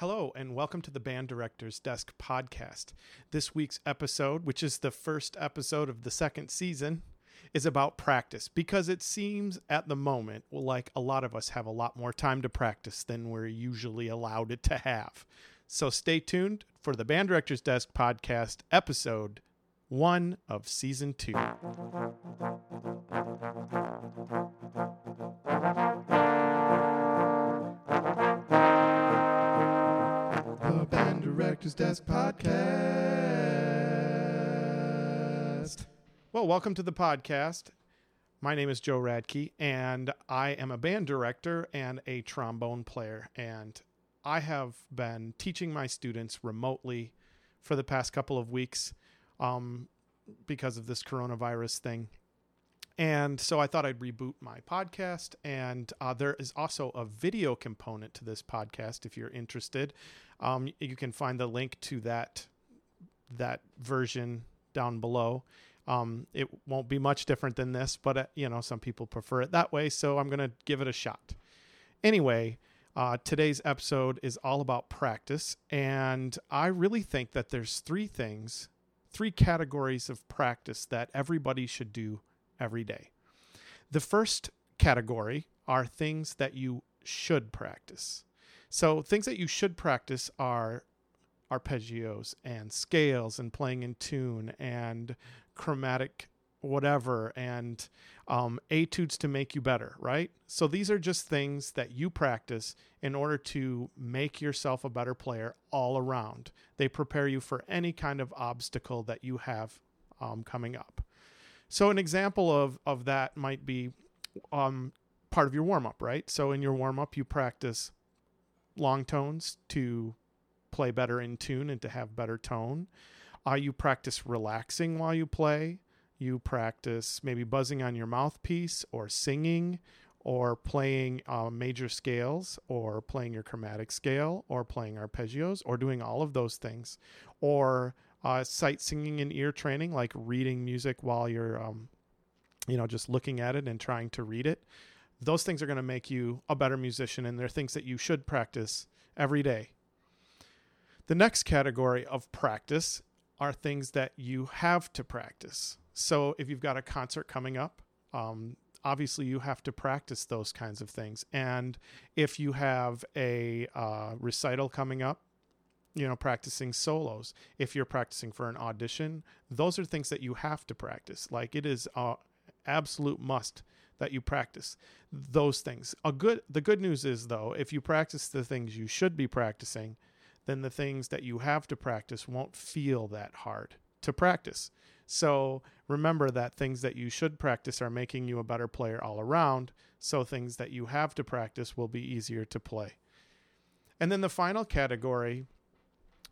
Hello, and welcome to the Band Director's Desk podcast. This week's episode, which is the first episode of the second season, is about practice because it seems at the moment like a lot of us have a lot more time to practice than we're usually allowed it to have. So stay tuned for the Band Director's Desk podcast, episode one of season two. Director's Desk podcast. Well, welcome to the podcast. My name is Joe Radke, and I am a band director and a trombone player. And I have been teaching my students remotely for the past couple of weeks um, because of this coronavirus thing. And so I thought I'd reboot my podcast. And uh, there is also a video component to this podcast if you're interested. Um, you can find the link to that that version down below. Um, it won't be much different than this, but uh, you know some people prefer it that way, so I'm gonna give it a shot. Anyway, uh, today's episode is all about practice, and I really think that there's three things, three categories of practice that everybody should do every day. The first category are things that you should practice. So things that you should practice are arpeggios and scales and playing in tune and chromatic whatever and um, etudes to make you better, right? So these are just things that you practice in order to make yourself a better player all around. They prepare you for any kind of obstacle that you have um, coming up. So an example of of that might be um, part of your warm up, right? So in your warm up, you practice long tones to play better in tune and to have better tone. Uh, you practice relaxing while you play. You practice maybe buzzing on your mouthpiece or singing or playing uh, major scales or playing your chromatic scale or playing arpeggios or doing all of those things or uh, sight singing and ear training like reading music while you're um, you know just looking at it and trying to read it. Those things are going to make you a better musician and they're things that you should practice every day. The next category of practice are things that you have to practice. So if you've got a concert coming up um, obviously you have to practice those kinds of things. And if you have a uh, recital coming up you know practicing solos. If you're practicing for an audition those are things that you have to practice. Like it is a absolute must that you practice those things. A good the good news is though if you practice the things you should be practicing then the things that you have to practice won't feel that hard to practice. So remember that things that you should practice are making you a better player all around so things that you have to practice will be easier to play. And then the final category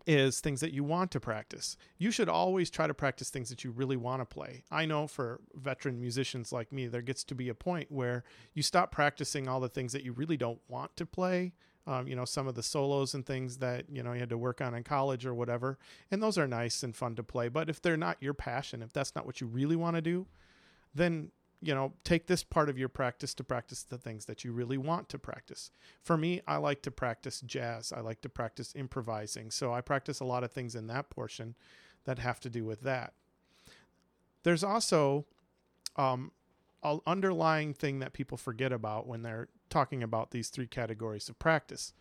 is things that you want to practice. You should always try to practice things that you really want to play. I know for veteran musicians like me, there gets to be a point where you stop practicing all the things that you really don't want to play. Um, you know, some of the solos and things that, you know, you had to work on in college or whatever. And those are nice and fun to play. But if they're not your passion, if that's not what you really want to do, then you know, take this part of your practice to practice the things that you really want to practice. For me, I like to practice jazz. I like to practice improvising. So I practice a lot of things in that portion that have to do with that. There's also um, an underlying thing that people forget about when they're talking about these three categories of practice,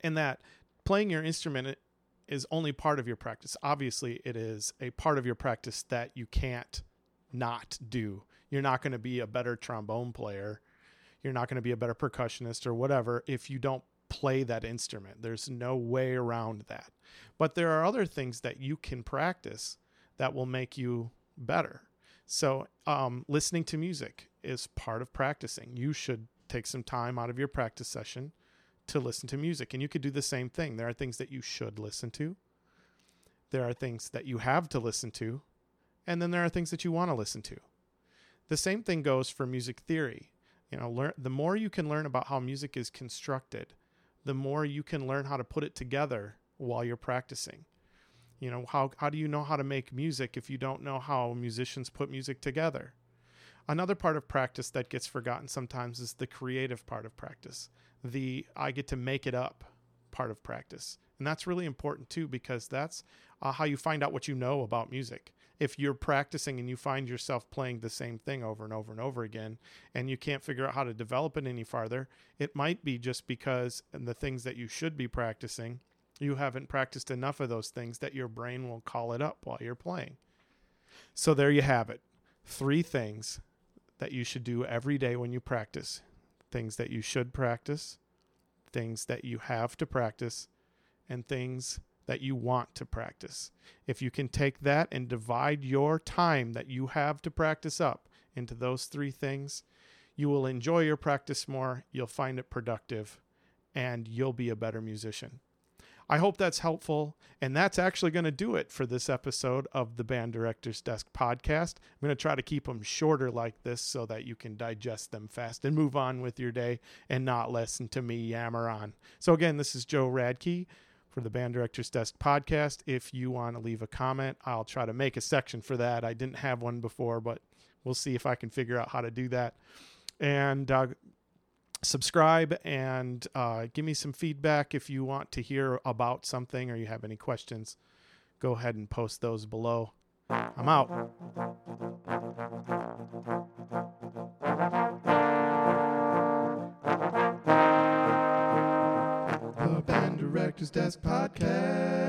and that playing your instrument is only part of your practice. Obviously, it is a part of your practice that you can't not do. You're not going to be a better trombone player. You're not going to be a better percussionist or whatever if you don't play that instrument. There's no way around that. But there are other things that you can practice that will make you better. So, um, listening to music is part of practicing. You should take some time out of your practice session to listen to music. And you could do the same thing. There are things that you should listen to, there are things that you have to listen to, and then there are things that you want to listen to. The same thing goes for music theory. You know, learn the more you can learn about how music is constructed, the more you can learn how to put it together while you're practicing. You know, how how do you know how to make music if you don't know how musicians put music together? Another part of practice that gets forgotten sometimes is the creative part of practice. The I get to make it up part of practice. And that's really important too, because that's uh, how you find out what you know about music. If you're practicing and you find yourself playing the same thing over and over and over again, and you can't figure out how to develop it any farther, it might be just because the things that you should be practicing, you haven't practiced enough of those things that your brain will call it up while you're playing. So there you have it. Three things that you should do every day when you practice things that you should practice, things that you have to practice, and things that you want to practice. If you can take that and divide your time that you have to practice up into those three things, you will enjoy your practice more, you'll find it productive, and you'll be a better musician. I hope that's helpful. And that's actually going to do it for this episode of the Band Director's Desk podcast. I'm going to try to keep them shorter like this so that you can digest them fast and move on with your day and not listen to me yammer on. So, again, this is Joe Radke for the Band Director's Desk podcast. If you want to leave a comment, I'll try to make a section for that. I didn't have one before, but we'll see if I can figure out how to do that. And uh, subscribe and uh, give me some feedback if you want to hear about something or you have any questions. Go ahead and post those below. I'm out. Band Desk Podcast.